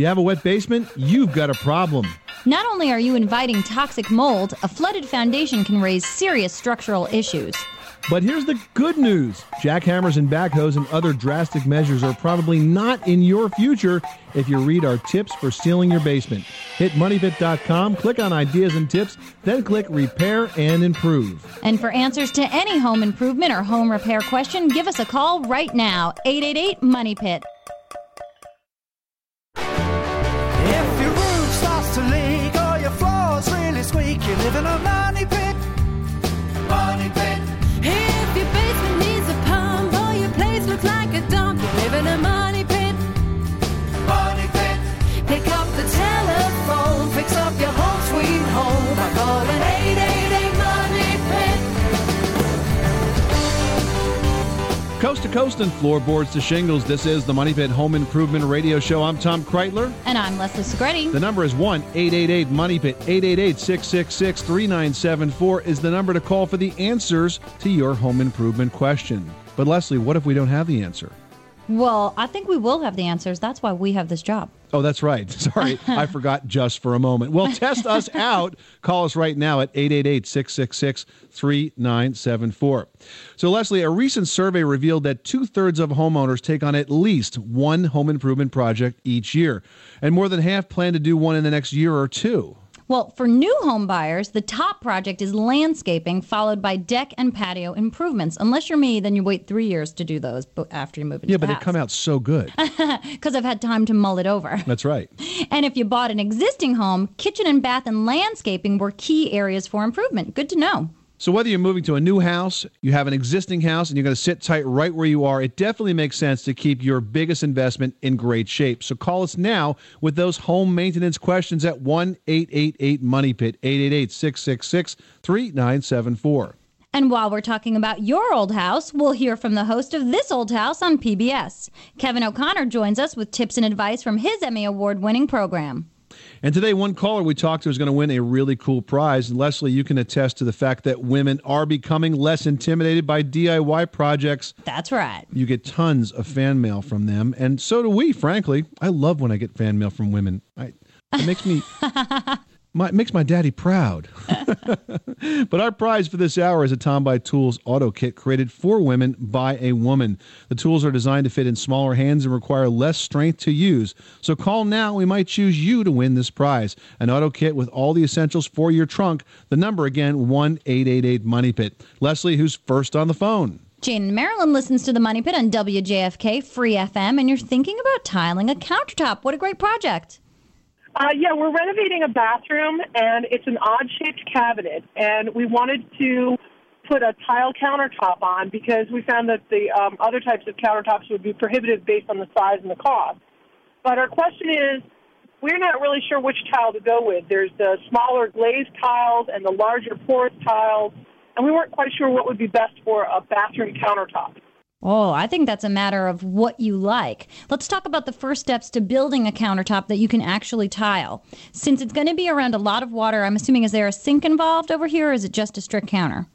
you have a wet basement? You've got a problem. Not only are you inviting toxic mold, a flooded foundation can raise serious structural issues. But here's the good news jackhammers and backhoes and other drastic measures are probably not in your future if you read our tips for sealing your basement. Hit moneypit.com, click on ideas and tips, then click repair and improve. And for answers to any home improvement or home repair question, give us a call right now 888 Money Pit. You live in a money pit. Money pit. Coast to coast and floorboards to shingles, this is the Money Pit Home Improvement Radio Show. I'm Tom Kraeutler. And I'm Leslie Segrete. The number is 1 888 Money Pit. 888 666 3974 is the number to call for the answers to your home improvement question. But Leslie, what if we don't have the answer? Well, I think we will have the answers. That's why we have this job. Oh, that's right. Sorry, I forgot just for a moment. Well, test us out. Call us right now at 888 666 3974. So, Leslie, a recent survey revealed that two thirds of homeowners take on at least one home improvement project each year, and more than half plan to do one in the next year or two. Well, for new home buyers, the top project is landscaping, followed by deck and patio improvements. Unless you're me, then you wait three years to do those after you move into Yeah, the but they come out so good. because I've had time to mull it over. That's right. And if you bought an existing home, kitchen and bath and landscaping were key areas for improvement. Good to know. So whether you're moving to a new house, you have an existing house, and you're going to sit tight right where you are, it definitely makes sense to keep your biggest investment in great shape. So call us now with those home maintenance questions at 1 888 Money Pit, 888 666 3974. And while we're talking about your old house, we'll hear from the host of This Old House on PBS. Kevin O'Connor joins us with tips and advice from his Emmy Award winning program. And today, one caller we talked to is going to win a really cool prize. And Leslie, you can attest to the fact that women are becoming less intimidated by DIY projects. That's right. You get tons of fan mail from them, and so do we. Frankly, I love when I get fan mail from women. I, it makes me. My, makes my daddy proud. but our prize for this hour is a Tomboy Tools auto kit created for women by a woman. The tools are designed to fit in smaller hands and require less strength to use. So call now. We might choose you to win this prize. An auto kit with all the essentials for your trunk. The number again, 1 888 Money Pit. Leslie, who's first on the phone? Jane in Maryland listens to the Money Pit on WJFK Free FM, and you're thinking about tiling a countertop. What a great project! Uh, yeah, we're renovating a bathroom, and it's an odd-shaped cabinet, and we wanted to put a tile countertop on because we found that the um, other types of countertops would be prohibitive based on the size and the cost. But our question is, we're not really sure which tile to go with. There's the smaller glazed tiles and the larger porous tiles, and we weren't quite sure what would be best for a bathroom countertop. Oh, I think that's a matter of what you like. Let's talk about the first steps to building a countertop that you can actually tile. Since it's going to be around a lot of water, I'm assuming is there a sink involved over here or is it just a strict counter?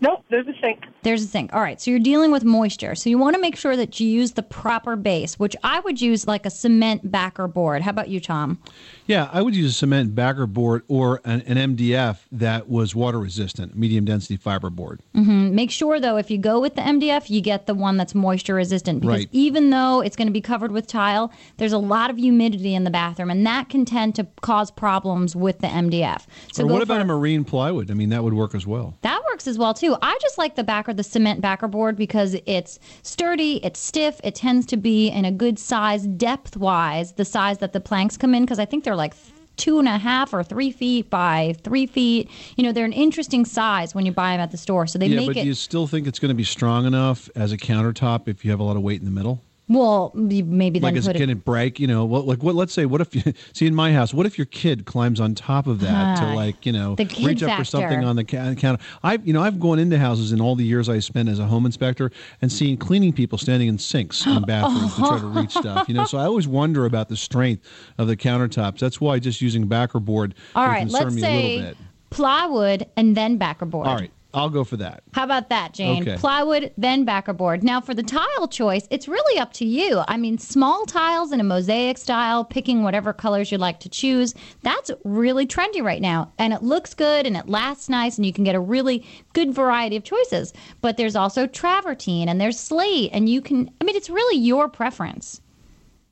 Nope, there's a sink. There's a sink. All right, so you're dealing with moisture. So you want to make sure that you use the proper base, which I would use like a cement backer board. How about you, Tom? Yeah, I would use a cement backer board or an, an MDF that was water resistant, medium density fiber board. hmm Make sure though, if you go with the MDF, you get the one that's moisture resistant because Right. even though it's going to be covered with tile, there's a lot of humidity in the bathroom, and that can tend to cause problems with the MDF. So or what about for- a marine plywood? I mean, that would work as well. That works as well too. I just like the backer, the cement backer board because it's sturdy, it's stiff, it tends to be in a good size, depth wise, the size that the planks come in because I think they're like two and a half or three feet by three feet. You know, they're an interesting size when you buy them at the store. So they yeah, make but it. do you still think it's going to be strong enough as a countertop if you have a lot of weight in the middle? Well, maybe like, is it it. going to break? You know, what, like what? Let's say, what if you see in my house? What if your kid climbs on top of that to Ah, like, you know, reach up for something on the counter? I've, you know, I've gone into houses in all the years I spent as a home inspector and seen cleaning people standing in sinks in bathrooms to try to reach stuff. You know, so I always wonder about the strength of the countertops. That's why just using backer board all right, concern let's me a say little bit. plywood and then backer board. All right, I'll go for that. How about that, Jane? Okay. Plywood, then backer board. Now, for the tile choice, it's really up to you. I mean, small tiles in a mosaic style, picking whatever colors you'd like to choose, that's really trendy right now. And it looks good and it lasts nice, and you can get a really good variety of choices. But there's also travertine and there's slate, and you can, I mean, it's really your preference.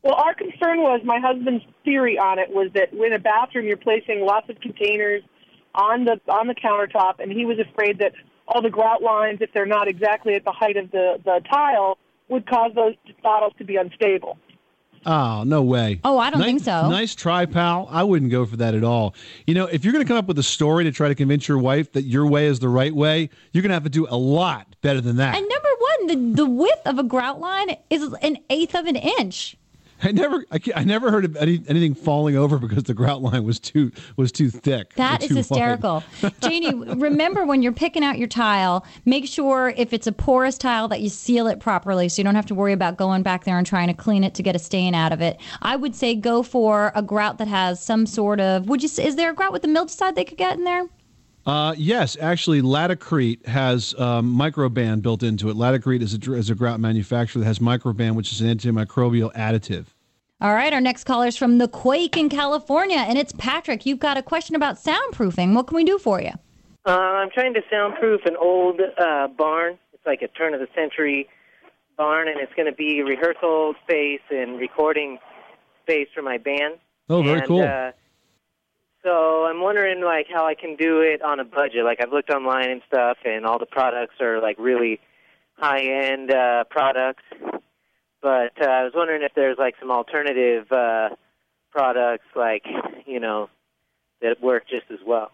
Well, our concern was my husband's theory on it was that in a bathroom you're placing lots of containers on the on the countertop, and he was afraid that all the grout lines, if they're not exactly at the height of the the tile, would cause those bottles to be unstable. Oh, no way. Oh, I don't Ni- think so. Nice try, pal. I wouldn't go for that at all. You know, if you're going to come up with a story to try to convince your wife that your way is the right way, you're going to have to do a lot better than that. And number one, the, the width of a grout line is an eighth of an inch. I never, I, I never heard of any, anything falling over because the grout line was too was too thick. That is hysterical. Janie, remember when you're picking out your tile, make sure if it's a porous tile that you seal it properly so you don't have to worry about going back there and trying to clean it to get a stain out of it. I would say go for a grout that has some sort of would you is there a grout with the mildewcide they could get in there? Uh, yes, actually, Laticrete has um, microban built into it. Laticrete is a, dr- is a grout manufacturer that has microban, which is an antimicrobial additive. All right, our next caller is from the Quake in California, and it's Patrick. You've got a question about soundproofing. What can we do for you? Uh, I'm trying to soundproof an old uh, barn. It's like a turn of the century barn, and it's going to be a rehearsal space and recording space for my band. Oh, very and, cool. So I'm wondering like how I can do it on a budget. Like I've looked online and stuff, and all the products are like really high end uh, products. But uh, I was wondering if there's like some alternative uh, products, like you know, that work just as well.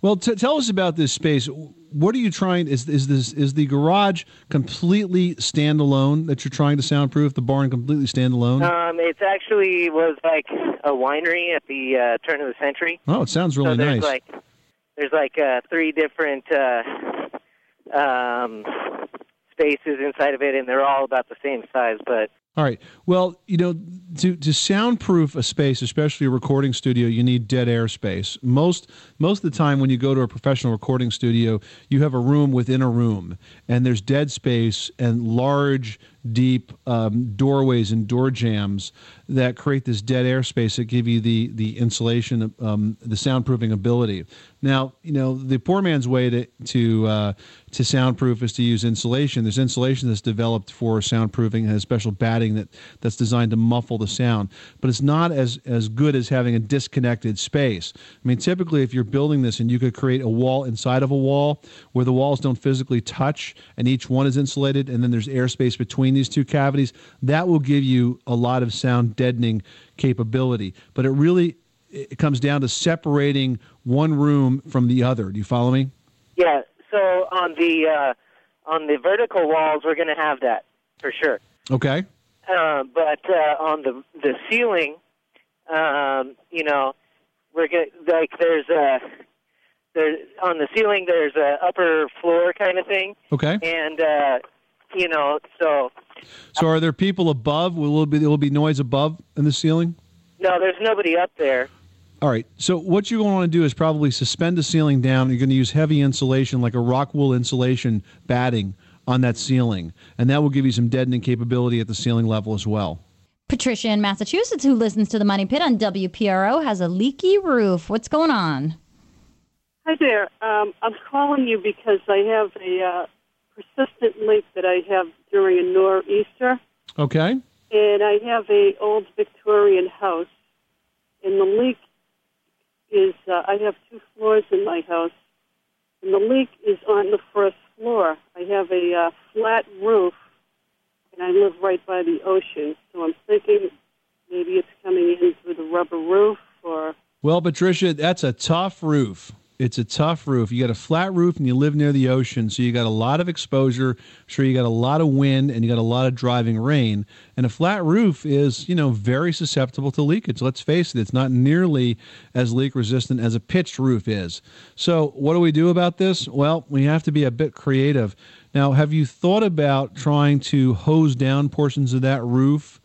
Well, t- tell us about this space. What are you trying? Is is this is the garage completely standalone that you're trying to soundproof? The barn completely standalone? Um, it's actually was like a winery at the uh, turn of the century. oh, it sounds really so there's nice. like there's like uh, three different uh, um, spaces inside of it, and they're all about the same size. But All right. Well, you know, to to soundproof a space, especially a recording studio, you need dead air space. Most most of the time, when you go to a professional recording studio, you have a room within a room, and there's dead space and large, deep um, doorways and door jambs that create this dead air space that give you the the insulation, um, the soundproofing ability. Now, you know, the poor man's way to to uh, to soundproof is to use insulation. There's insulation that's developed for soundproofing, and has special batting that that's designed to muffle the sound, but it's not as as good as having a disconnected space. I mean, typically, if you're building this and you could create a wall inside of a wall where the walls don't physically touch and each one is insulated, and then there's airspace between these two cavities, that will give you a lot of sound deadening capability. But it really it comes down to separating one room from the other. Do you follow me? yeah, so on the uh, on the vertical walls, we're going to have that for sure. Okay. Uh, but uh, on the the ceiling, um, you know, we're get, like there's a there on the ceiling there's a upper floor kind of thing, Okay. and uh, you know, so So are there people above? Will there be, there will be noise above in the ceiling? no, there's nobody up there. All right. So what you're going to want to do is probably suspend the ceiling down. You're going to use heavy insulation, like a rock wool insulation batting on that ceiling, and that will give you some deadening capability at the ceiling level as well. Patricia in Massachusetts, who listens to the Money Pit on WPRO, has a leaky roof. What's going on? Hi there. Um, I'm calling you because I have a uh, persistent leak that I have during a nor'easter, Okay. and I have a old Victorian house, and the leak is uh, I have two floors in my house, and the leak is on the first floor. I have a uh, flat roof, and I live right by the ocean, so I'm thinking maybe it's coming in through the rubber roof or Well, Patricia, that's a tough roof. It's a tough roof. You got a flat roof and you live near the ocean, so you got a lot of exposure. Sure, you got a lot of wind and you got a lot of driving rain. And a flat roof is, you know, very susceptible to leakage. Let's face it, it's not nearly as leak resistant as a pitched roof is. So, what do we do about this? Well, we have to be a bit creative. Now, have you thought about trying to hose down portions of that roof?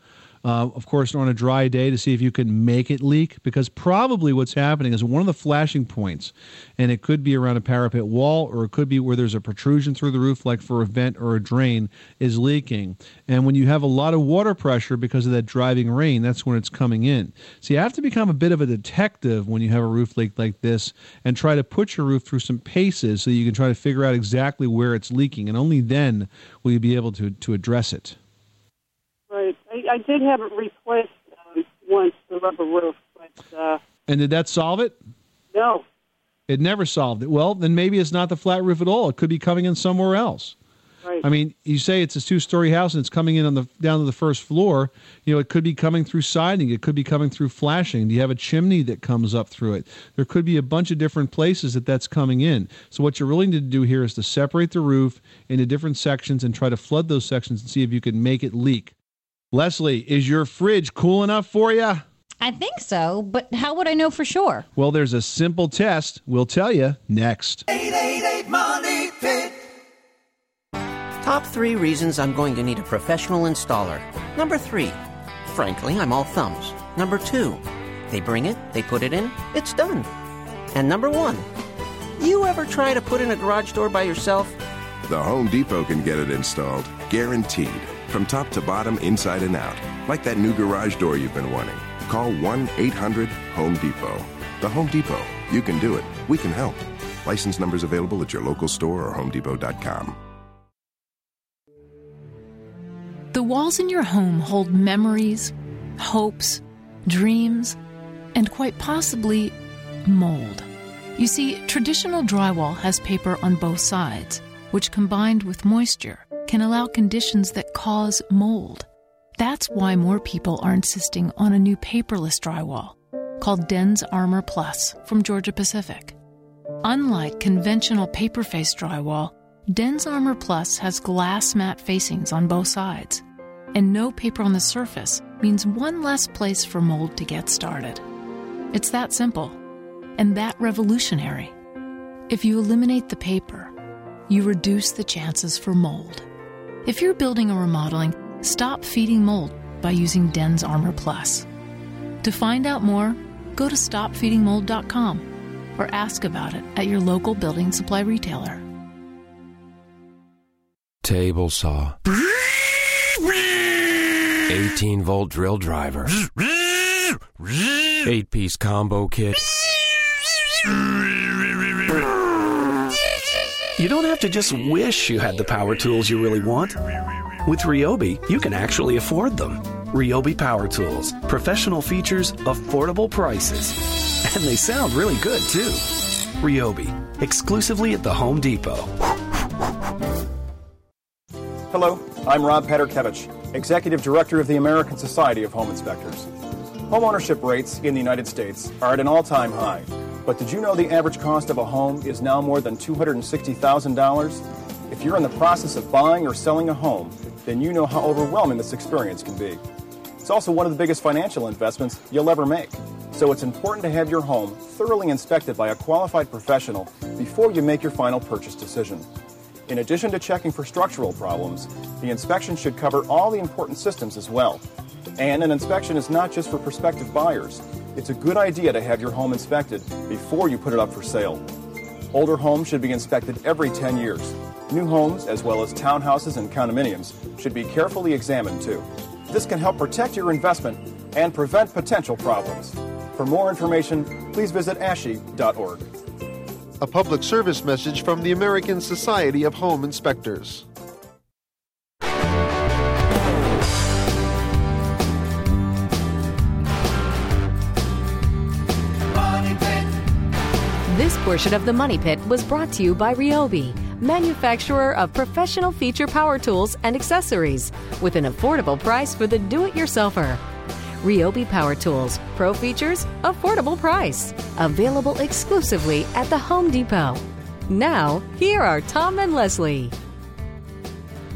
Uh, of course, on a dry day to see if you can make it leak. Because probably what's happening is one of the flashing points, and it could be around a parapet wall or it could be where there's a protrusion through the roof, like for a vent or a drain, is leaking. And when you have a lot of water pressure because of that driving rain, that's when it's coming in. So you have to become a bit of a detective when you have a roof leak like this and try to put your roof through some paces so you can try to figure out exactly where it's leaking. And only then will you be able to, to address it. I, I did have it replaced um, once, the rubber roof, but uh, And did that solve it? no. It never solved it. Well, then maybe it's not the flat roof at all. It could be coming in somewhere else. Right. I mean, you say it's a two-story house and it's coming in on the down to the first floor. You know, it could be coming through siding. It could be coming through flashing. Do you have a chimney that comes up through it? There could be a bunch of different places that that's coming in. So what you really need to do here is to separate the roof into different sections and try to flood those sections and see if you can make it leak. Leslie, is your fridge cool enough for you? I think so, but how would I know for sure? Well, there's a simple test. We'll tell you next. 888 Money Pit. Top three reasons I'm going to need a professional installer. Number three, frankly, I'm all thumbs. Number two, they bring it, they put it in, it's done. And number one, you ever try to put in a garage door by yourself? The Home Depot can get it installed, guaranteed, from top to bottom, inside and out, like that new garage door you've been wanting. Call 1 800 Home Depot. The Home Depot. You can do it. We can help. License numbers available at your local store or homedepot.com. The walls in your home hold memories, hopes, dreams, and quite possibly mold. You see, traditional drywall has paper on both sides, which combined with moisture can allow conditions that cause mold. That's why more people are insisting on a new paperless drywall called DensArmor Plus from Georgia Pacific. Unlike conventional paper face drywall, DensArmor Plus has glass mat facings on both sides, and no paper on the surface means one less place for mold to get started. It's that simple and that revolutionary. If you eliminate the paper, you reduce the chances for mold. If you're building or remodeling, stop feeding mold by using DensArmor Plus. To find out more, go to stopfeedingmold.com or ask about it at your local building supply retailer. Table saw. 18 volt drill driver. 8 piece combo kit. You don't have to just wish you had the power tools you really want. With Ryobi, you can actually afford them. Ryobi Power Tools. Professional features, affordable prices. And they sound really good, too. Ryobi, exclusively at the Home Depot. Hello, I'm Rob Paterkiewicz, Executive Director of the American Society of Home Inspectors. Homeownership rates in the United States are at an all time high. But did you know the average cost of a home is now more than $260,000? If you're in the process of buying or selling a home, then you know how overwhelming this experience can be. It's also one of the biggest financial investments you'll ever make. So it's important to have your home thoroughly inspected by a qualified professional before you make your final purchase decision. In addition to checking for structural problems, the inspection should cover all the important systems as well. And an inspection is not just for prospective buyers. It's a good idea to have your home inspected before you put it up for sale. Older homes should be inspected every 10 years. New homes, as well as townhouses and condominiums, should be carefully examined too. This can help protect your investment and prevent potential problems. For more information, please visit ASHI.org. A public service message from the American Society of Home Inspectors. Portion of the Money Pit was brought to you by Ryobi, manufacturer of professional feature power tools and accessories, with an affordable price for the do it yourselfer. Ryobi Power Tools. Pro features, affordable price. Available exclusively at the Home Depot. Now, here are Tom and Leslie.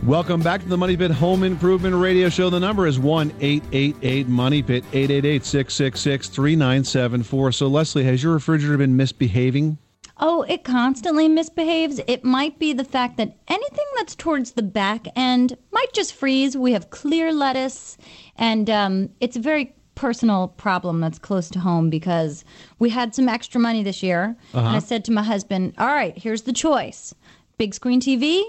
Welcome back to the Money Pit Home Improvement Radio Show. The number is 1 888 Money Pit, 888 666 3974. So, Leslie, has your refrigerator been misbehaving? Oh, it constantly misbehaves. It might be the fact that anything that's towards the back end might just freeze. We have clear lettuce, and um, it's a very personal problem that's close to home because we had some extra money this year. And I Uh-huh. said to my husband, All right, here's the choice big screen TV,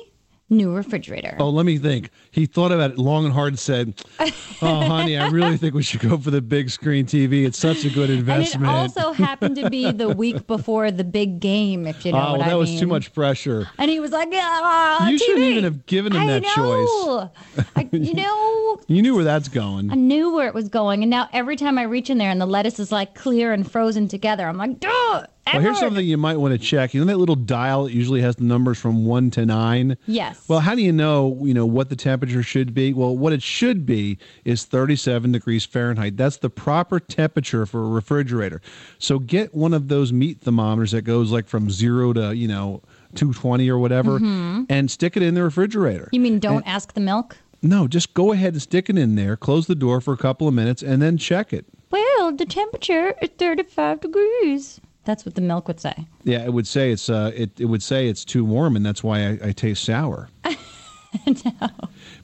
new refrigerator. Oh, let me think. He thought about it long and hard and said, Oh, honey, I really think we should go for the big screen TV. It's such a good And it investment. also happened to be the week before the big game, if you know oh, what well, that I was too much pressure. And he was like, ah, You shouldn't even have given him I that know. I, you know, You knew where that's going. I knew where it was going. And now every time I reach in there and the lettuce is like clear and frozen together, I'm like, duh. Well, here's something you might want to check. You know that little dial that usually has the numbers from one to nine. Yes. Well, how do you know, you know, what the temperature should be? Well, what it should be is 37 degrees Fahrenheit. That's the proper temperature for a refrigerator. So get one of those meat thermometers that goes like from zero to, you know, 220 or whatever, Mhm. and stick it in the refrigerator. You mean don't And- ask the milk? no, just go ahead and stick it in there, close the door for a couple of minutes, and then check it. Well, the temperature is 35 degrees. That's what the milk would say. Yeah, it would say it's uh, it, it would say it's too warm, and that's why I, I taste sour.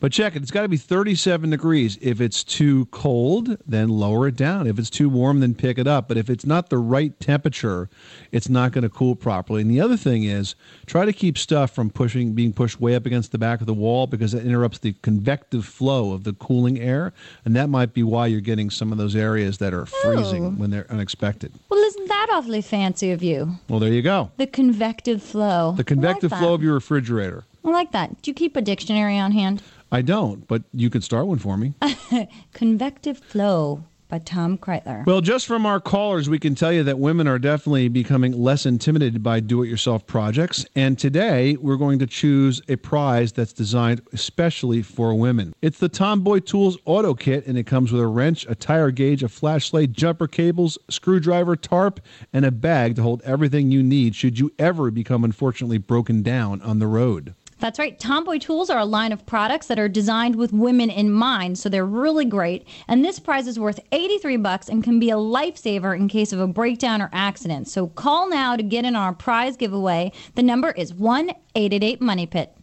But check it; it's got to be 37 degrees. If it's too cold, then lower it down. If it's too warm, then pick it up. But if it's not the right temperature, it's not going to cool properly. And the other thing is, try to keep stuff from pushing, being pushed way up against the back of the wall because it interrupts the convective flow of the cooling air, and that might be why you're getting some of those areas that are freezing Oh. when they're unexpected. Well, isn't that awfully fancy of you? Well, there you go. The convective flow. The convective like flow of your refrigerator. I like that. Do you keep a dictionary on hand? I don't, but you could start one for me. Convective flow by Tom Kraeutler. Well, just from our callers, we can tell you that women are definitely becoming less intimidated by do it yourself projects. And today, we're going to choose a prize that's designed especially for women. It's the Tomboy Tools Auto Kit, and it comes with a wrench, a tire gauge, a flashlight, jumper cables, screwdriver, tarp, and a bag to hold everything you need should you ever become unfortunately broken down on the road. That's right. Tomboy Tools are a line of products that are designed with women in mind, so they're really great. And this prize is worth 83 bucks and can be a lifesaver in case of a breakdown or accident. So call now to get in our prize giveaway. The number is 1-888 Money Pit.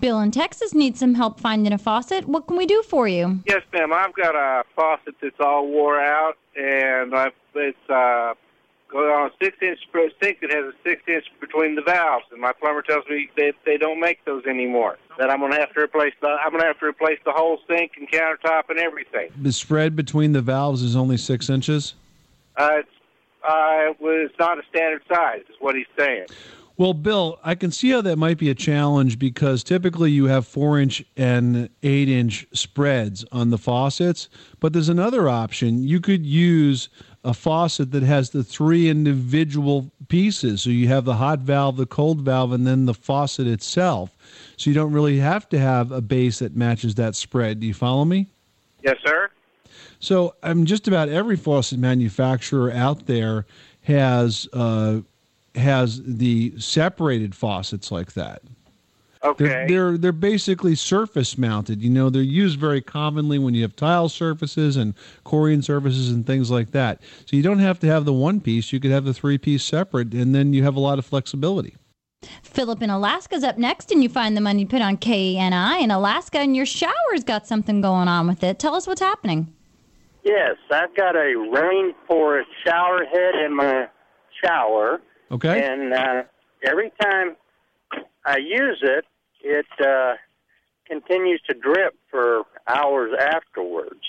Bill in Texas needs some help finding a faucet. What can we do for you? Yes, ma'am. I've got a faucet that's all wore out, and I've, it's uh, on a six-inch sink that has a six-inch between the valves. And my plumber tells me that they don't make those anymore. That I'm going to have to replace the I'm going to have to replace the whole sink and countertop and everything. The spread between the valves is only six inches. Uh, it's uh, well, it's not a standard size, is what he's saying. Well, Bill, I can see how that might be a challenge because typically you have four inch and eight inch spreads on the faucets. But there's another option. You could use a faucet that has the three individual pieces. So you have the hot valve, the cold valve, and then the faucet itself. So you don't really have to have a base that matches that spread. Do you follow me? Yes, sir. So I'm um, just about every faucet manufacturer out there has uh, has the separated faucets like that. Okay. They're, they're they're basically surface mounted. You know, they're used very commonly when you have tile surfaces and corian surfaces and things like that. So you don't have to have the one piece. You could have the three piece separate, and then you have a lot of flexibility. Philip in Alaska's up next, and you find the money pit on KNI in Alaska, and your shower's got something going on with it. Tell us what's happening. Yes, I've got a rainforest shower head in my shower. Okay. And uh, every time I use it, it uh, continues to drip for hours afterwards.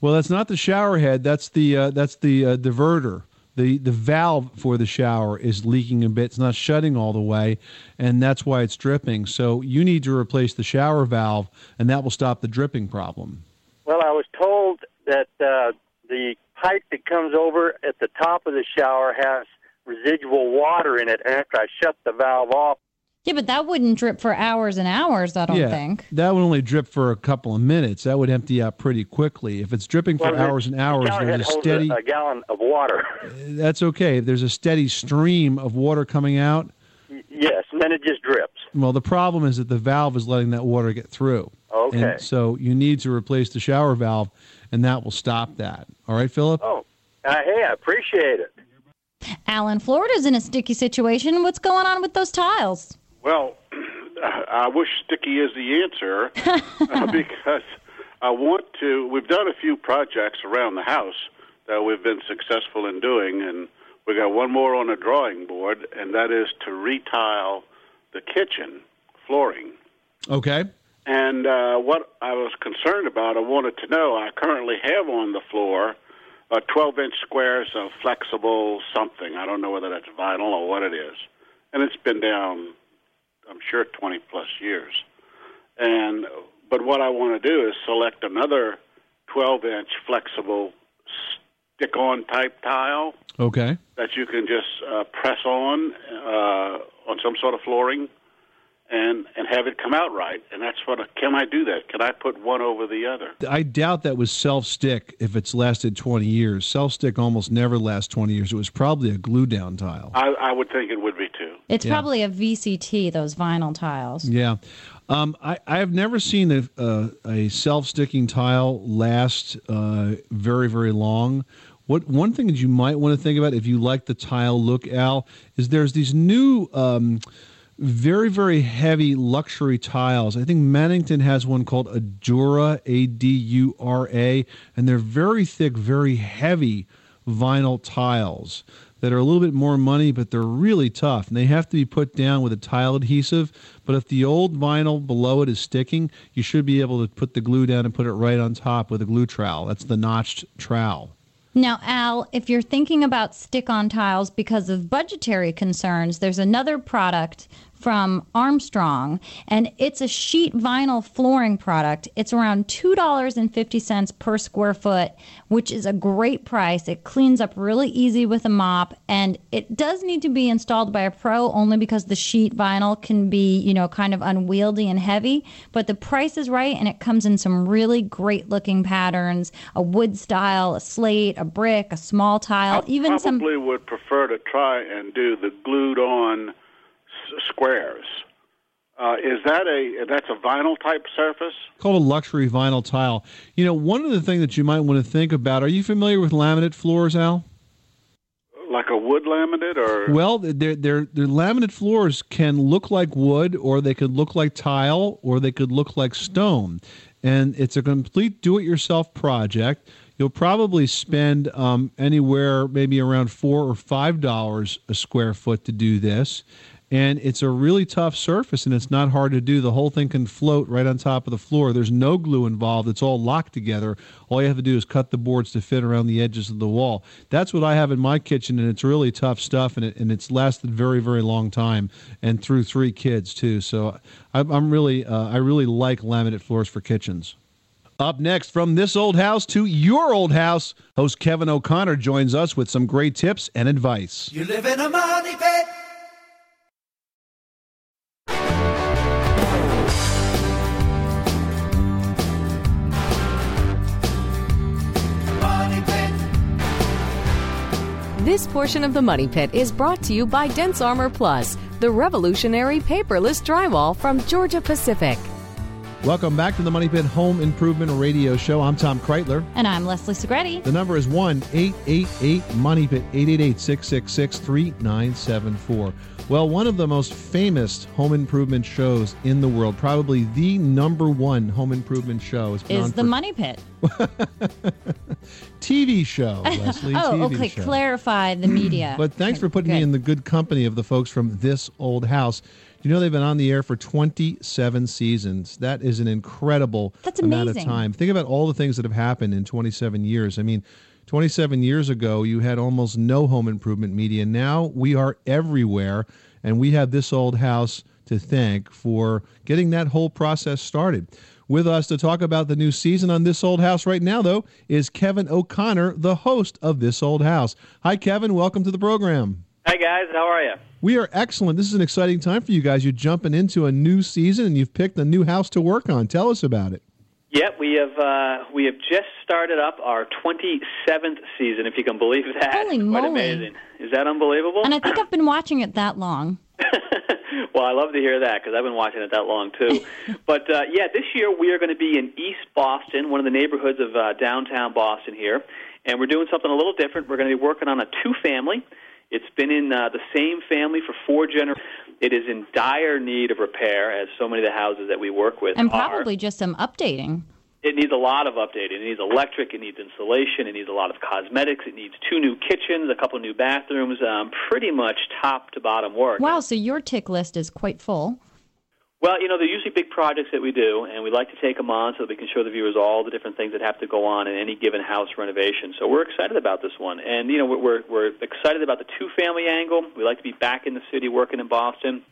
Well, that's not the shower head. That's the uh, that's the uh, diverter. The the valve for the shower is leaking a bit. It's not shutting all the way, and that's why it's dripping. So you need to replace the shower valve, and that will stop the dripping problem. Well, I was told that uh, the pipe that comes over at the top of the shower has residual water in it, and after I shut the valve off, Yeah, but that wouldn't drip for hours and hours, I don't yeah, think. that would only drip for a couple of minutes. That would empty out pretty quickly. If it's dripping for Well, hours and hours, gallon there's a holds steady. a gallon of water. That's okay. If there's a steady stream of water coming out, yes, and then it just drips. well, the problem is that the valve is letting that water get through. Okay. And so you need to replace the shower valve, and that will stop that. All right, Philip? Oh, uh, hey, I appreciate it. Alan, Florida's in a sticky situation. What's going on with those tiles? Well, I wish sticky is the answer uh, because I want to. We've done a few projects around the house that we've been successful in doing, and we got one more on the drawing board, and that is to retile the kitchen flooring. Okay. And uh, what I was concerned about, I wanted to know, I currently have on the floor uh, 12 inch squares of flexible something. I don't know whether that's vinyl or what it is. And it's been down, I'm sure, 20 plus years. And But what I want to do is select another 12 inch flexible stick on type tile Okay. that you can just uh, press on uh, on some sort of flooring and and have it come out right. And that's what can I do that? Can I put one over the other? I doubt that was self stick if it's lasted 20 years. Self stick almost never lasts 20 years. It was probably a glue down tile. I, I would think it would be too. It's Yeah. probably a VCT, those vinyl tiles. Yeah. Um, I, I have never seen a, a, a self sticking tile last uh, very, very long. What One thing that you might want to think about if you like the tile look, Al, is there's these new. Um, very very heavy luxury tiles. I think Mannington has one called Adura, A D U R A, and they're very thick, very heavy vinyl tiles that are a little bit more money, but they're really tough. And they have to be put down with a tile adhesive. But if the old vinyl below it is sticking, you should be able to put the glue down and put it right on top with a glue trowel. That's the notched trowel. Now, Al, if you're thinking about stick on tiles because of budgetary concerns, there's another product from Armstrong, and it's a sheet vinyl flooring product. It's around $2.50 per square foot, which is a great price. It cleans up really easy with a mop, and it does need to be installed by a pro only because the sheet vinyl can be, you know, kind of unwieldy and heavy. But the price is right, and it comes in some really great looking patterns a wood style, a slate, a brick, a small tile, even some. Probably would prefer to try and do the glued on squares. Uh, is that a that's a vinyl type surface? Called a luxury vinyl tile. You know, one of the things that you might want to think about. Are you familiar with laminate floors, Al? Like a wood laminate or Well, their their their laminate floors can look like wood, or they could look like tile, or they could look like stone, and it's a complete do-it-yourself project. You'll probably spend um, anywhere maybe around four or five dollars a square foot to do this, and it's a really tough surface, and it's not hard to do. The whole thing can float right on top of the floor. There's no glue involved. It's all locked together. All you have to do is cut the boards to fit around the edges of the wall. That's what I have in my kitchen, and it's really tough stuff, and it, and it's lasted very very long time, and through three kids too. So I'm, I'm really uh, I really like laminate floors for kitchens. Up next, from this old house to your old house, host Kevin O'Connor joins us with some great tips and advice. You live in a money pit. This portion of the Money Pit is brought to you by DensArmor Plus, the revolutionary paperless drywall from Georgia Pacific. Welcome back to the Money Pit Home Improvement Radio Show. I'm Tom Kraeutler. And I'm Leslie Segrete. The number is 1 888 Money Pit, 888 666 3974. Well, one of the most famous home improvement shows in the world, probably the number one home improvement show, has been Is on the for money pit? TV show, oh, Leslie. oh, TV okay. show. Clarify the media. But thanks for putting me in the good company of the folks from This Old House. You know they've been on the air for 27 seasons? That is an incredible That's amount of time. Think about all the things that have happened in 27 years. I mean, 27 years ago, you had almost no home improvement media. Now we are everywhere, and we have This Old House to thank for getting that whole process started. With us to talk about the new season on This Old House right now, though, is Kevin O'Connor, the host of This Old House. Hi, Kevin. Welcome to the program. Hi guys, how are you? We are excellent. This is an exciting time for you guys. You're jumping into a new season and you've picked a new house to work on. Tell us about it. Yeah, we have uh, we have just started up our 27th season, if you can believe that. Holy Quite moly. amazing. Is that unbelievable? And I think I've been watching it that long. well, I love to hear that because I've been watching it that long too. but uh, yeah, this year we are going to be in East Boston, one of the neighborhoods of uh, downtown Boston here, and we're doing something a little different. We're going to be working on a two-family. It's been in uh, the same family for four generations. It is in dire need of repair, as so many of the houses that we work with And are. probably just some updating. It needs a lot of updating. It needs electric. It needs insulation. It needs a lot of cosmetics. It needs two new kitchens, a couple new bathrooms. Um, pretty much top to bottom work. Wow, so your tick list is quite full. Well, you know, they're usually big projects that we do, and we like to take them on so that we can show the viewers all the different things that have to go on in any given house renovation. So we're excited about this one, and you know, we're we're, excited about the two-family angle. We like to be back in the city, working in Boston.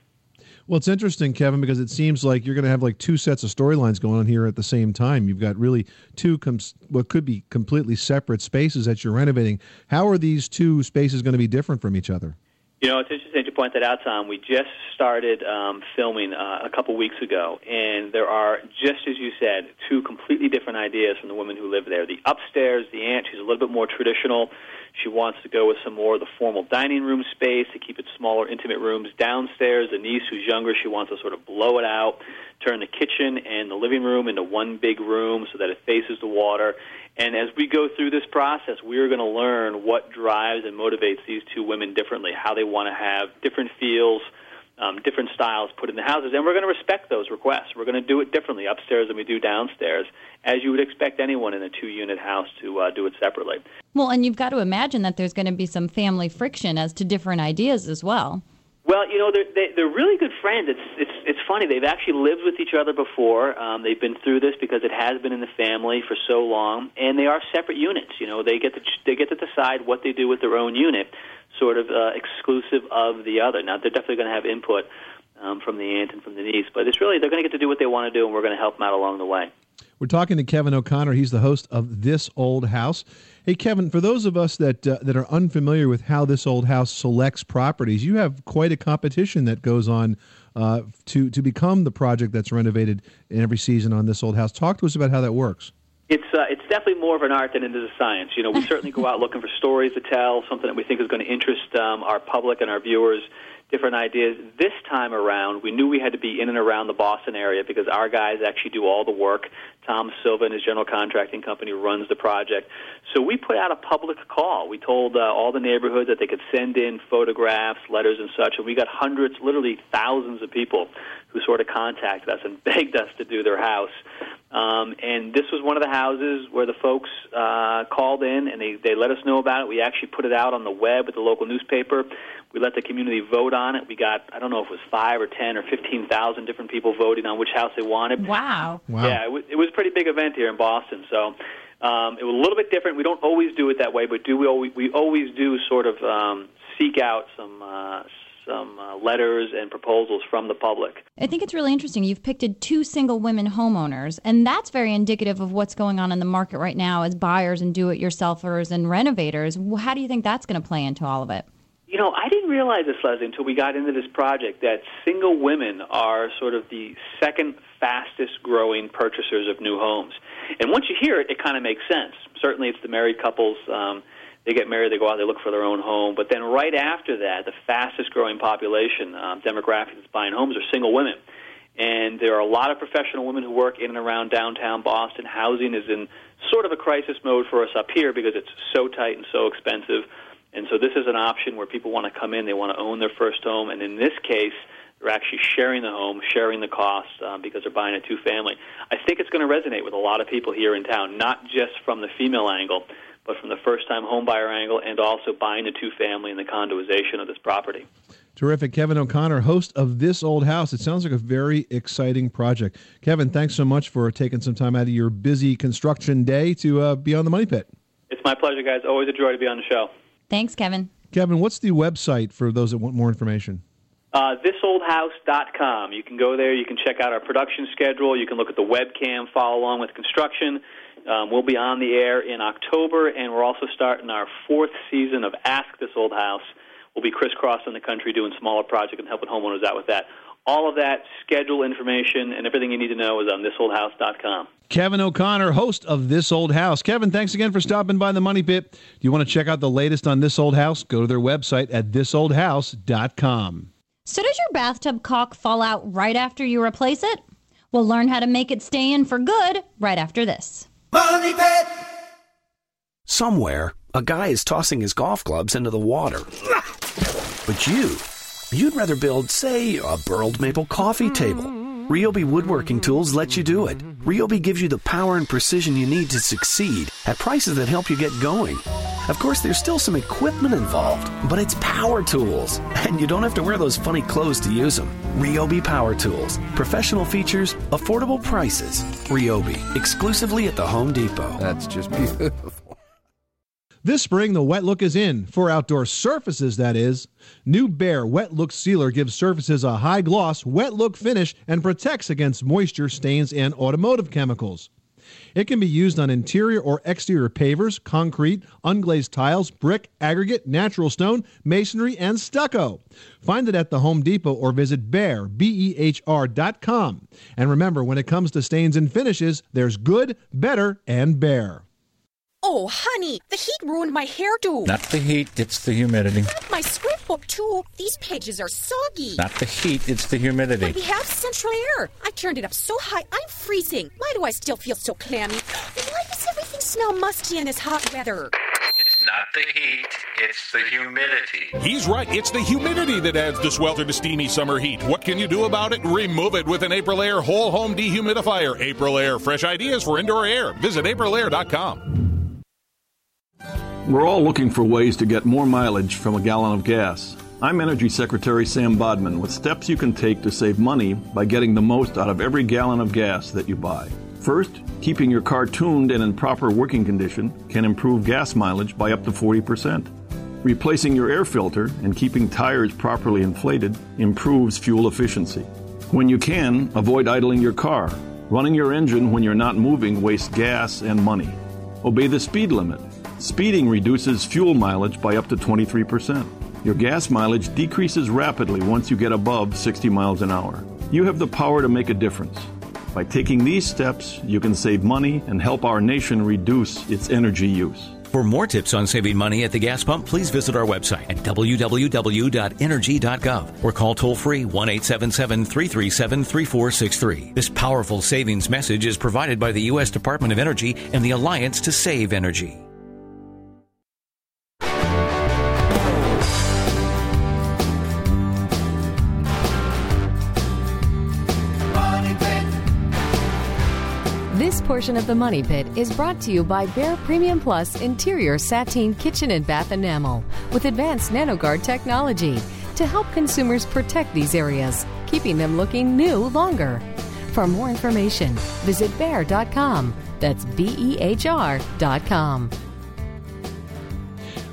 Well, it's interesting, Kevin, because it seems like you're going to have like two sets of storylines going on here at the same time. You've got really two com- what could be completely separate spaces that you're renovating. How are these two spaces going to be different from each other? You know, it's interesting to point that out, Tom. We just started um, filming uh, a couple weeks ago, and there are, just as you said, two completely different ideas from the women who live there. The upstairs, the aunt, she's a little bit more traditional. She wants to go with some more of the formal dining room space to keep it smaller, intimate rooms. Downstairs, the niece who's younger, she wants to sort of blow it out, turn the kitchen and the living room into one big room so that it faces the water. And as we go through this process, we're going to learn what drives and motivates these two women differently, how they want to have different feels, um, different styles put in the houses, and we're going to respect those requests. We're going to do it differently upstairs than we do downstairs, as you would expect anyone in a two-unit house to uh, do it separately. Well, and you've got to imagine that there's going to be some family friction as to different ideas as well. Well, you know, they're, they, they're really good friends. It's it's it's funny. They've actually lived with each other before. Um, they've been through this because it has been in the family for so long, and they are separate units. You know, they get to they get to decide what they do with their own unit, sort of uh, exclusive of the other. Now, they're definitely going to have input um, from the aunt and from the niece, but it's really they're going to get to do what they want to do, and we're going to help them out along the way. We're talking to Kevin O'Connor. He's the host of This Old House. Hey, Kevin, for those of us that uh, that are unfamiliar with how This Old House selects properties, you have quite a competition that goes on uh, to to become the project that's renovated in every season on This Old House. Talk to us about how that works. It's uh, it's definitely more of an art than it is a science. You know, we certainly go out looking for stories to tell, something that we think is going to interest um, our public and our viewers. Different ideas. This time around, we knew we had to be in and around the Boston area because our guys actually do all the work. Tom Silva and his general contracting company runs the project. So we put out a public call. We told uh, all the neighborhoods that they could send in photographs, letters, and such, and we got hundreds, literally thousands of people who sort of contacted us and begged us to do their house. Um, and this was one of the houses where the folks uh, called in and they, they let us know about it. We actually put it out on the web at the local newspaper. We let the community vote on it. We got, I don't know if it was five or ten or 15,000 different people voting on which house they wanted. Wow. Yeah, it was, it was a pretty big event here in Boston. So um, it was a little bit different. We don't always do it that way, but do we always, we always do sort of um, seek out some uh, some uh, letters and proposals from the public. I think it's really interesting. You've picked two single women homeowners, and that's very indicative of what's going on in the market right now as buyers and do it yourselfers and renovators. How do you think that's going to play into all of it? You know, I didn't realize this, Leslie, until we got into this project that single women are sort of the second fastest growing purchasers of new homes. And once you hear it, it kind of makes sense. Certainly, it's the married couples. Um, they get married, they go out, they look for their own home. But then right after that, the fastest growing population um, demographic that's buying homes are single women. And there are a lot of professional women who work in and around downtown Boston. Housing is in sort of a crisis mode for us up here because it's so tight and so expensive. And so this is an option where people want to come in, they want to own their first home, and in this case, they're actually sharing the home, sharing the cost um, because they're buying a two family. I think it's going to resonate with a lot of people here in town, not just from the female angle, but from the first time homebuyer angle and also buying a two family and the condoization of this property. Terrific. Kevin O'Connor, host of This Old House. It sounds like a very exciting project. Kevin, thanks so much for taking some time out of your busy construction day to uh, be on the Money Pit. It's my pleasure, guys. Always a joy to be on the show. Thanks, Kevin. Kevin, what's the website for those that want more information? Uh, thisoldhouse.com. You can go there. You can check out our production schedule. You can look at the webcam, follow along with construction. Um, we'll be on the air in October, and we're also starting our fourth season of Ask This Old House. We'll be crisscrossing the country doing smaller projects and helping homeowners out with that. All of that schedule information and everything you need to know is on thisoldhouse.com. Kevin O'Connor, host of This Old House. Kevin, thanks again for stopping by the Money Pit. Do you want to check out the latest on This Old House? Go to their website at thisoldhouse.com. So, does your bathtub caulk fall out right after you replace it? We'll learn how to make it stay in for good right after this. Money Pit. Somewhere, a guy is tossing his golf clubs into the water. But you, you'd rather build, say, a burled maple coffee table. Ryobi Woodworking Tools lets you do it. Ryobi gives you the power and precision you need to succeed at prices that help you get going. Of course, there's still some equipment involved, but it's power tools, and you don't have to wear those funny clothes to use them. Ryobi Power Tools. Professional features, affordable prices. Ryobi, exclusively at the Home Depot. That's just beautiful. This spring, the wet look is in for outdoor surfaces, that is. New Behr Wet Look Sealer gives surfaces a high gloss, wet look finish and protects against moisture, stains, and automotive chemicals. It can be used on interior or exterior pavers, concrete, unglazed tiles, brick, aggregate, natural stone, masonry, and stucco. Find it at the Home Depot or visit Behr, B-E-H-R dot. And remember, when it comes to stains and finishes, there's good, better, and Behr. Oh, honey, the heat ruined my hairdo. Not the heat, it's the humidity. My scrapbook, too. These pages are soggy. Not the heat, it's the humidity. But we have central air. I turned it up so high, I'm freezing. Why do I still feel so clammy? And why does everything smell musty in this hot weather? It's not the heat, it's the humidity. He's right. It's the humidity that adds the swelter to steamy summer heat. What can you do about it? Remove it with an Aprilaire whole home dehumidifier. Aprilaire, fresh ideas for indoor air. Visit aprilaire.com. We're all looking for ways to get more mileage from a gallon of gas. I'm Energy Secretary Sam Bodman with steps you can take to save money by getting the most out of every gallon of gas that you buy. First, keeping your car tuned and in proper working condition can improve gas mileage by up to 40%. Replacing your air filter and keeping tires properly inflated improves fuel efficiency. When you can, avoid idling your car. Running your engine when you're not moving wastes gas and money. Obey the speed limit. Speeding reduces fuel mileage by up to 23%. Your gas mileage decreases rapidly once you get above 60 miles an hour. You have the power to make a difference. By taking these steps, you can save money and help our nation reduce its energy use. For more tips on saving money at the gas pump, please visit our website at www.energy.gov or call toll free 1 877 337 3463. This powerful savings message is provided by the U.S. Department of Energy and the Alliance to Save Energy. Portion of the Money Pit is brought to you by Behr Premium Plus Interior Sateen Kitchen and Bath Enamel with advanced NanoGuard technology to help consumers protect these areas, keeping them looking new longer. For more information, visit behr.com. That's B E H R.com.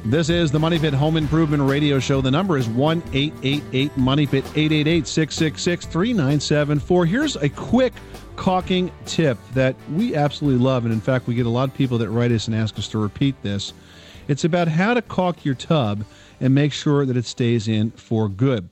This is the Money Pit Home Improvement Radio Show. The number is 1 888 Money Pit 888 666 3974. Here's a quick caulking tip that we absolutely love. And in fact, we get a lot of people that write us and ask us to repeat this. It's about how to caulk your tub and make sure that it stays in for good.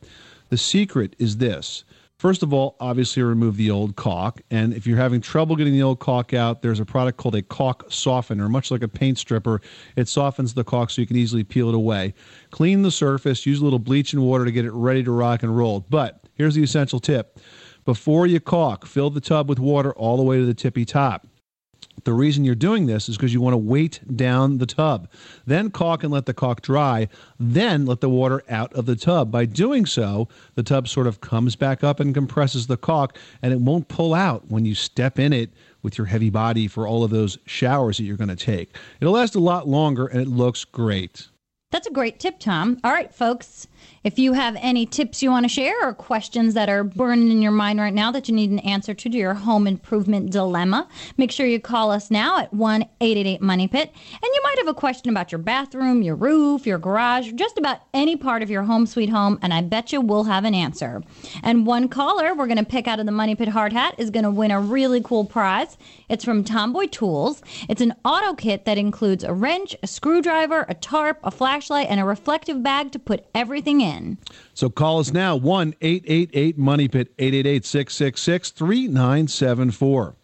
The secret is this. First of all, obviously remove the old caulk. And if you're having trouble getting the old caulk out, there's a product called a caulk softener, much like a paint stripper. It softens the caulk so you can easily peel it away. Clean the surface, use a little bleach and water to get it ready to rock and roll. But here's the essential tip. Before you caulk, fill the tub with water all the way to the tippy top. The reason you're doing this is because you want to weight down the tub. Then caulk and let the caulk dry. Then let the water out of the tub. By doing so, the tub sort of comes back up and compresses the caulk, and it won't pull out when you step in it with your heavy body for all of those showers that you're going to take. It'll last a lot longer and it looks great. That's a great tip, Tom. All right, folks. If you have any tips you want to share or questions that are burning in your mind right now that you need an answer to to your home improvement dilemma, make sure you call us now at 1 888 Money Pit. And you might have a question about your bathroom, your roof, your garage, just about any part of your home sweet home, and I bet you we'll have an answer. And one caller we're going to pick out of the Money Pit hard hat is going to win a really cool prize. It's from Tomboy Tools. It's an auto kit that includes a wrench, a screwdriver, a tarp, a flashlight, and a reflective bag to put everything in. So call us now 1 888 Money Pit 888 666 3974.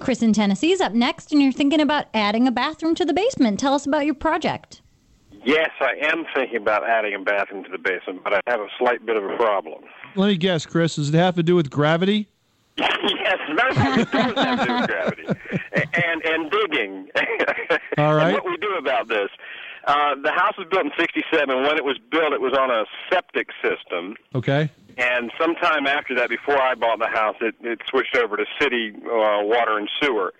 Chris in Tennessee is up next, and you're thinking about adding a bathroom to the basement. Tell us about your project. Yes, I am thinking about adding a bathroom to the basement, but I have a slight bit of a problem. Let me guess, Chris, does it have to do with gravity? yes, very much it does have to do with gravity and and digging. All right. And what we do about this? Uh, the house was built in '67. When it was built, it was on a septic system. Okay. And sometime after that, before I bought the house, it, it switched over to city uh, water and sewer.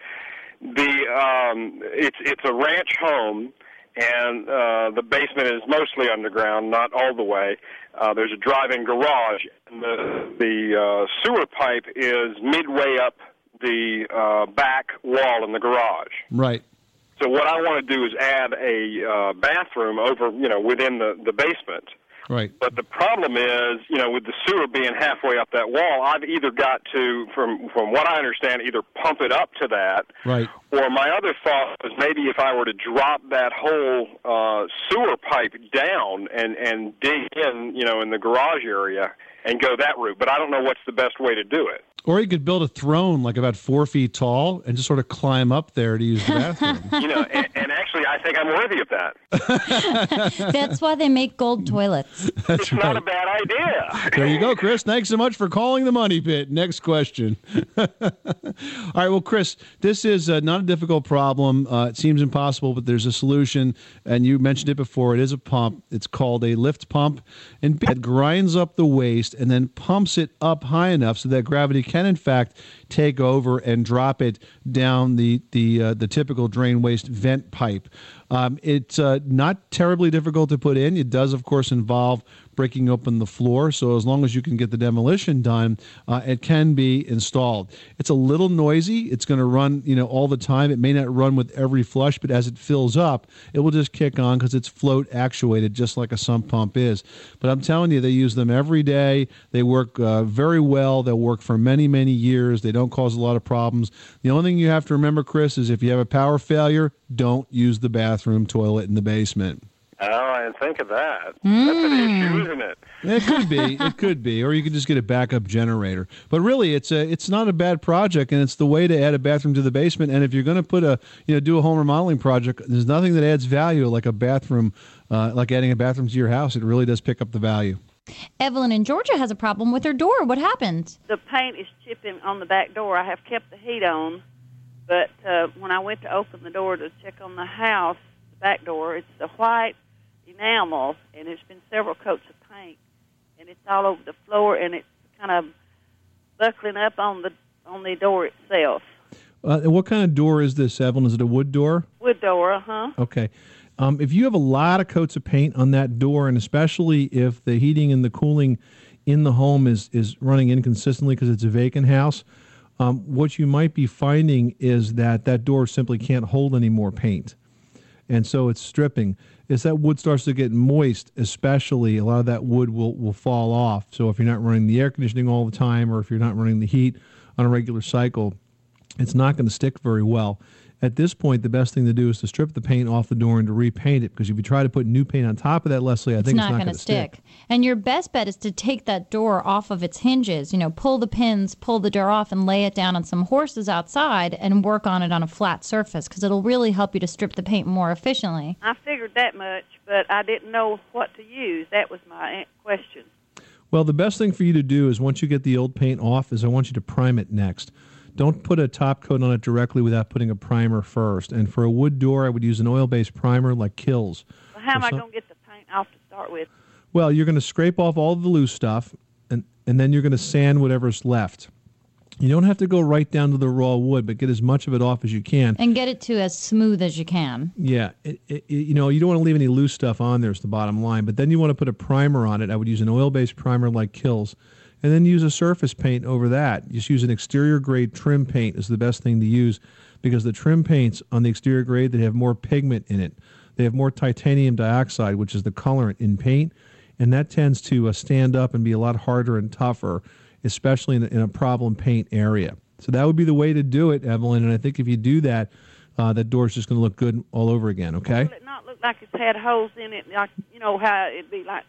The um, it's it's a ranch home, and uh, the basement is mostly underground, not all the way. Uh, there's a drive-in garage. And the the uh, sewer pipe is midway up the uh, back wall in the garage. Right. So what I want to do is add a uh, bathroom over, you know, within the the basement. Right. But the problem is, you know, with the sewer being halfway up that wall, I've either got to, from from what I understand, either pump it up to that, Right. or my other thought was maybe if I were to drop that whole uh, sewer pipe down and and dig in, you know, in the garage area and go that route. But I don't know what's the best way to do it. Or you could build a throne like about four feet tall and just sort of climb up there to use the bathroom. You know, and, and actually, I think I'm worthy of that. That's why they make gold toilets. That's it's not a bad idea. There you go, Chris. Thanks so much for calling the Money Pit. Next question. All right, well, Chris, this is uh, not a difficult problem. Uh, it seems impossible, but there's a solution. And you mentioned it before. It is a pump. It's called a lift pump, and it grinds up the waste and then pumps it up high enough so that gravity can, in fact, take over and drop it down the the uh, the typical drain waste vent pipe. Um, it's uh, not terribly difficult to put in. It does, of course, involve breaking open the floor. So as long as you can get the demolition done, uh, it can be installed. It's a little noisy. It's going to run, you know, all the time. It may not run with every flush, but as it fills up, it will just kick on because it's float actuated, just like a sump pump is. But I'm telling you, they use them every day. They work uh, very well. They'll work for many, many years. They don't cause a lot of problems. The only thing you have to remember, Chris, is if you have a power failure, don't use the bathroom toilet in the basement. Oh, I didn't think of that. That's an issue, isn't it? It could be. It could be, or you could just get a backup generator. But really, it's a it's not a bad project, and it's the way to add a bathroom to the basement. And if you're going to put a you know do a home remodeling project, there's nothing that adds value like a bathroom, uh, like adding a bathroom to your house. It really does pick up the value. Evelyn in Georgia has a problem with her door. What happened? The paint is chipping on the back door. I have kept the heat on, but uh, when I went to open the door to check on the house, the back door, it's the white enamel, and there's been several coats of paint, and it's all over the floor, and it's kind of buckling up on the on the door itself. Uh, what kind of door is this, Evelyn? Is it a wood door? Wood door, uh huh. Okay. Um, if you have a lot of coats of paint on that door, and especially if the heating and the cooling in the home is is running inconsistently because it's a vacant house, um, what you might be finding is that that door simply can't hold any more paint, and so it's stripping. As that wood starts to get moist, especially a lot of that wood will will fall off. So if you're not running the air conditioning all the time, or if you're not running the heat on a regular cycle, it's not going to stick very well. At this point, the best thing to do is to strip the paint off the door and to repaint it. Because if you try to put new paint on top of that, Leslie, I It's think not, it's not going going to to stick. stick. And your best bet is to take that door off of its hinges. You know, pull the pins, pull the door off, and lay it down on some horses outside and work on it on a flat surface because it'll really help you to strip the paint more efficiently. I figured that much, but I didn't know what to use. That was my question. Well, the best thing for you to do is once you get the old paint off, is I want you to prime it next. Don't put a top coat on it directly without putting a primer first. And for a wood door, I would use an oil-based primer like Kilz. Well, how am Or I going to get the paint off to start with? Well, you're going to scrape off all the loose stuff, and and then you're going to sand whatever's left. You don't have to go right down to the raw wood, but get as much of it off as you can. And get it to as smooth as you can. Yeah, it, it, it- you know, you don't want to leave any loose stuff on there. Is the bottom line. But then you want to put a primer on it. I would use an oil-based primer like Kilz, and then use a surface paint over that. Just use an exterior grade trim paint is the best thing to use, because the trim paints on the exterior grade they have more pigment in it. They have more titanium dioxide, which is the colorant in paint, and that tends to uh, stand up and be a lot harder and tougher, especially in, a- in a problem paint area. So that would be the way to do it, Evelyn. And I think if you do that, uh, that door's just going to look good all over again. Okay. Will it not look like it's had holes in it. Like you know how it'd be like.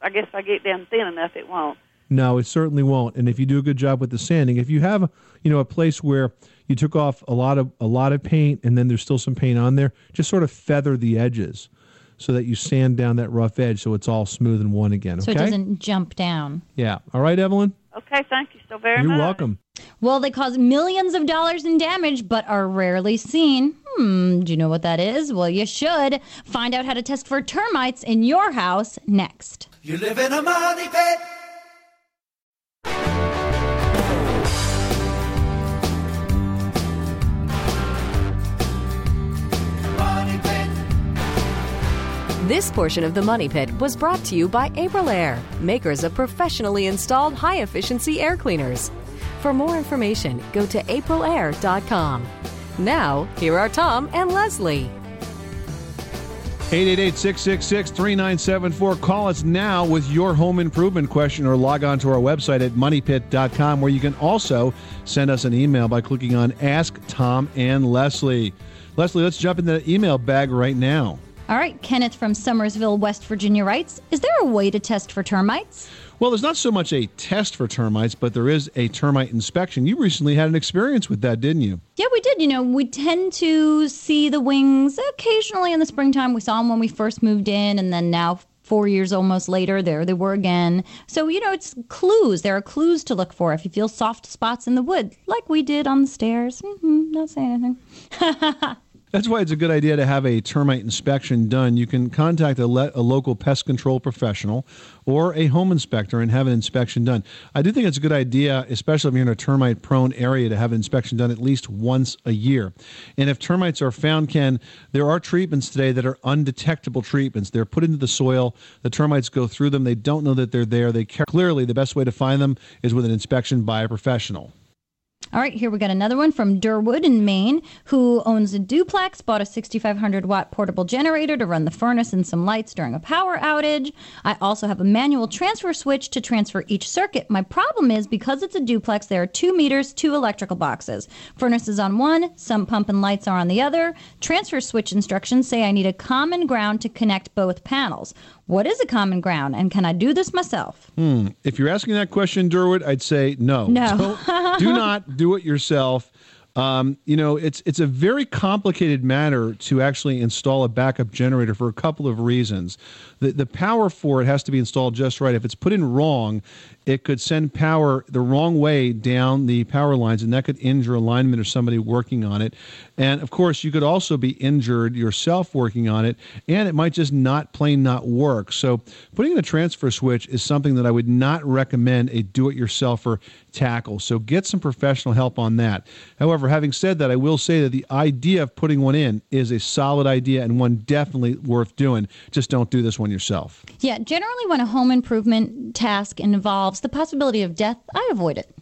I guess if I get down thin enough, it won't. No, it certainly won't. And if you do a good job with the sanding, if you have, you know, a place where you took off a lot of a lot of paint and then there's still some paint on there, just sort of feather the edges so that you sand down that rough edge so it's all smooth and one again. So it doesn't jump down. yeah. All right, Evelyn. Okay, thank you so very You're much. welcome. Well, they cause millions of dollars in damage, but are rarely seen. Hmm, do you know what that is? Well, you should. Find out how to test for termites in your house next. You live in a money pit. This portion of the Money Pit was brought to you by Aprilaire, makers of professionally installed high efficiency air cleaners. For more information, go to aprilaire.com. Now, here are Tom and Leslie. 888-666-3974. Call us now with your home improvement question or log on to our website at moneypit.com where you can also send us an email by clicking on Ask Tom and Leslie. Leslie, let's jump into the email bag right now. All right, Kenneth from Summersville, West Virginia writes Is there a way to test for termites? Well, there's not so much a test for termites, but there is a termite inspection. You recently had an experience with that, didn't you? Yeah, we did. You know, we tend to see the wings occasionally in the springtime. We saw them when we first moved in, and then now, four years almost later, there they were again. So, you know, it's clues. There are clues to look for if you feel soft spots in the wood, like we did on the stairs. hmm not saying anything. That's why it's a good idea to have a termite inspection done. You can contact a, le- a local pest control professional or a home inspector and have an inspection done. I do think it's a good idea, especially if you're in a termite prone area, to have an inspection done at least once a year. And if termites are found, Ken, there are treatments today that are undetectable treatments. They're put into the soil, the termites go through them, they don't know that they're there. They care. Clearly, the best way to find them is with an inspection by a professional. All right, here we got another one from Durwood in Maine, who owns a duplex, bought a 6,500 watt portable generator to run the furnace and some lights during a power outage. I also have a manual transfer switch to transfer each circuit. My problem is because it's a duplex, there are two meters, two electrical boxes. Furnace is on one, some pump and lights are on the other. Transfer switch instructions say I need a common ground to connect both panels. What is a common ground, and can I do this myself? Hmm. If you're asking that question, Durwood, I'd say no. No. Don't- do not do it yourself. Um, you know, it's it's a very complicated matter to actually install a backup generator for a couple of reasons. The the power for it has to be installed just right. If it's put in wrong, it could send power the wrong way down the power lines, and that could injure a lineman or somebody working on it. And of course, you could also be injured yourself working on it, and it might just not plain not work. So, putting in a transfer switch is something that I would not recommend a do-it-yourselfer tackle. So, get some professional help on that. However, having said that, I will say that the idea of putting one in is a solid idea and one definitely worth doing. Just don't do this one yourself. Yeah, generally, when a home improvement task involves the possibility of death, I avoid it.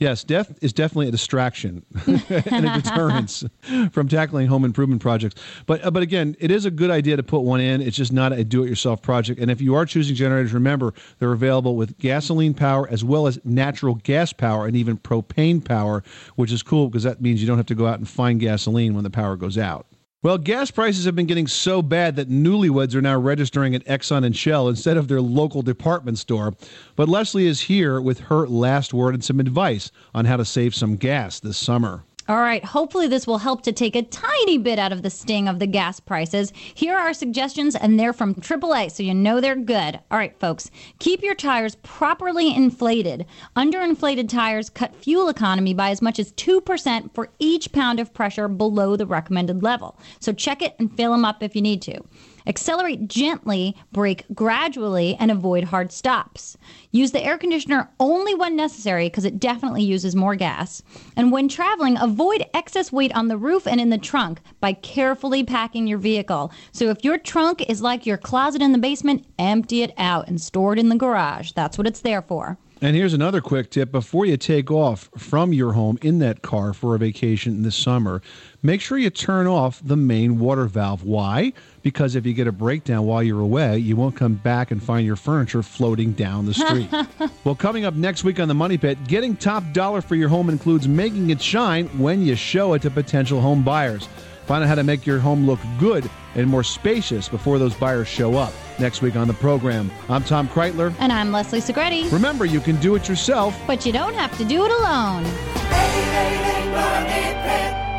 Yes, death is definitely a distraction and a deterrence from tackling home improvement projects. But uh, but again, it is a good idea to put one in. It's just not a do-it-yourself project. And if you are choosing generators, remember they're available with gasoline power as well as natural gas power and even propane power, which is cool because that means you don't have to go out and find gasoline when the power goes out. Well, gas prices have been getting so bad that newlyweds are now registering at Exxon and Shell instead of their local department store. But Leslie is here with her last word and some advice on how to save some gas this summer. All right, hopefully, this will help to take a tiny bit out of the sting of the gas prices. Here are our suggestions, and they're from AAA, so you know they're good. All right, folks, keep your tires properly inflated. Underinflated tires cut fuel economy by as much as 2% for each pound of pressure below the recommended level. So check it and fill them up if you need to. Accelerate gently, brake gradually, and avoid hard stops. Use the air conditioner only when necessary because it definitely uses more gas. And when traveling, avoid excess weight on the roof and in the trunk by carefully packing your vehicle. So if your trunk is like your closet in the basement, empty it out and store it in the garage. That's what it's there for. And here's another quick tip before you take off from your home in that car for a vacation this summer, make sure you turn off the main water valve. Why? Because if you get a breakdown while you're away, you won't come back and find your furniture floating down the street. well, coming up next week on the Money Pit, getting top dollar for your home includes making it shine when you show it to potential home buyers. Find out how to make your home look good and more spacious before those buyers show up. Next week on the program, I'm Tom Kraeutler. And I'm Leslie Segrete. Remember, you can do it yourself. But you don't have to do it alone. 888